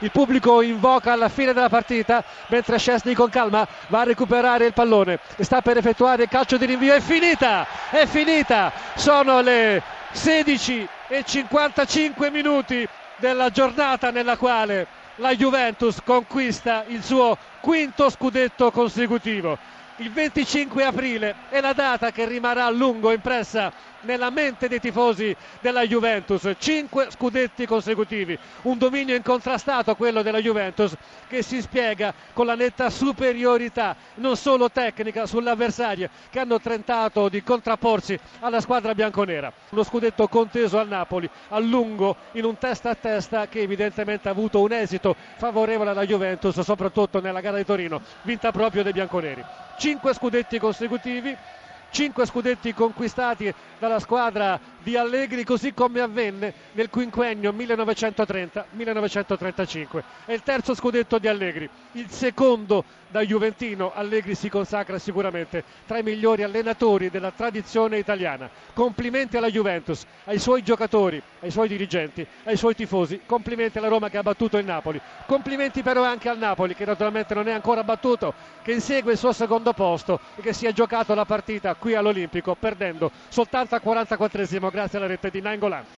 il pubblico invoca alla fine della partita mentre Scesni con calma va a recuperare il pallone. E sta per effettuare il calcio di rinvio. È finita è finita. Sono le 16 e 55 minuti della giornata nella quale la Juventus conquista il suo quinto scudetto consecutivo. Il 25 aprile è la data che rimarrà a lungo impressa nella mente dei tifosi della Juventus. Cinque scudetti consecutivi, un dominio incontrastato quello della Juventus che si spiega con la netta superiorità non solo tecnica sull'avversario che hanno tentato di contrapporsi alla squadra bianconera. Uno scudetto conteso al Napoli a lungo in un testa a testa che evidentemente ha avuto un esito favorevole alla Juventus, soprattutto nella gara di Torino, vinta proprio dai bianconeri. Cinque scudetti consecutivi 5 scudetti conquistati dalla squadra di Allegri così come avvenne nel quinquennio 1930-1935. È il terzo scudetto di Allegri, il secondo da Juventino. Allegri si consacra sicuramente tra i migliori allenatori della tradizione italiana. Complimenti alla Juventus, ai suoi giocatori, ai suoi dirigenti, ai suoi tifosi. Complimenti alla Roma che ha battuto il Napoli. Complimenti però anche al Napoli che naturalmente non è ancora battuto, che insegue il suo secondo posto e che si è giocato la partita qui all'Olimpico perdendo soltanto al 44esimo grazie alla rete di Nangolan.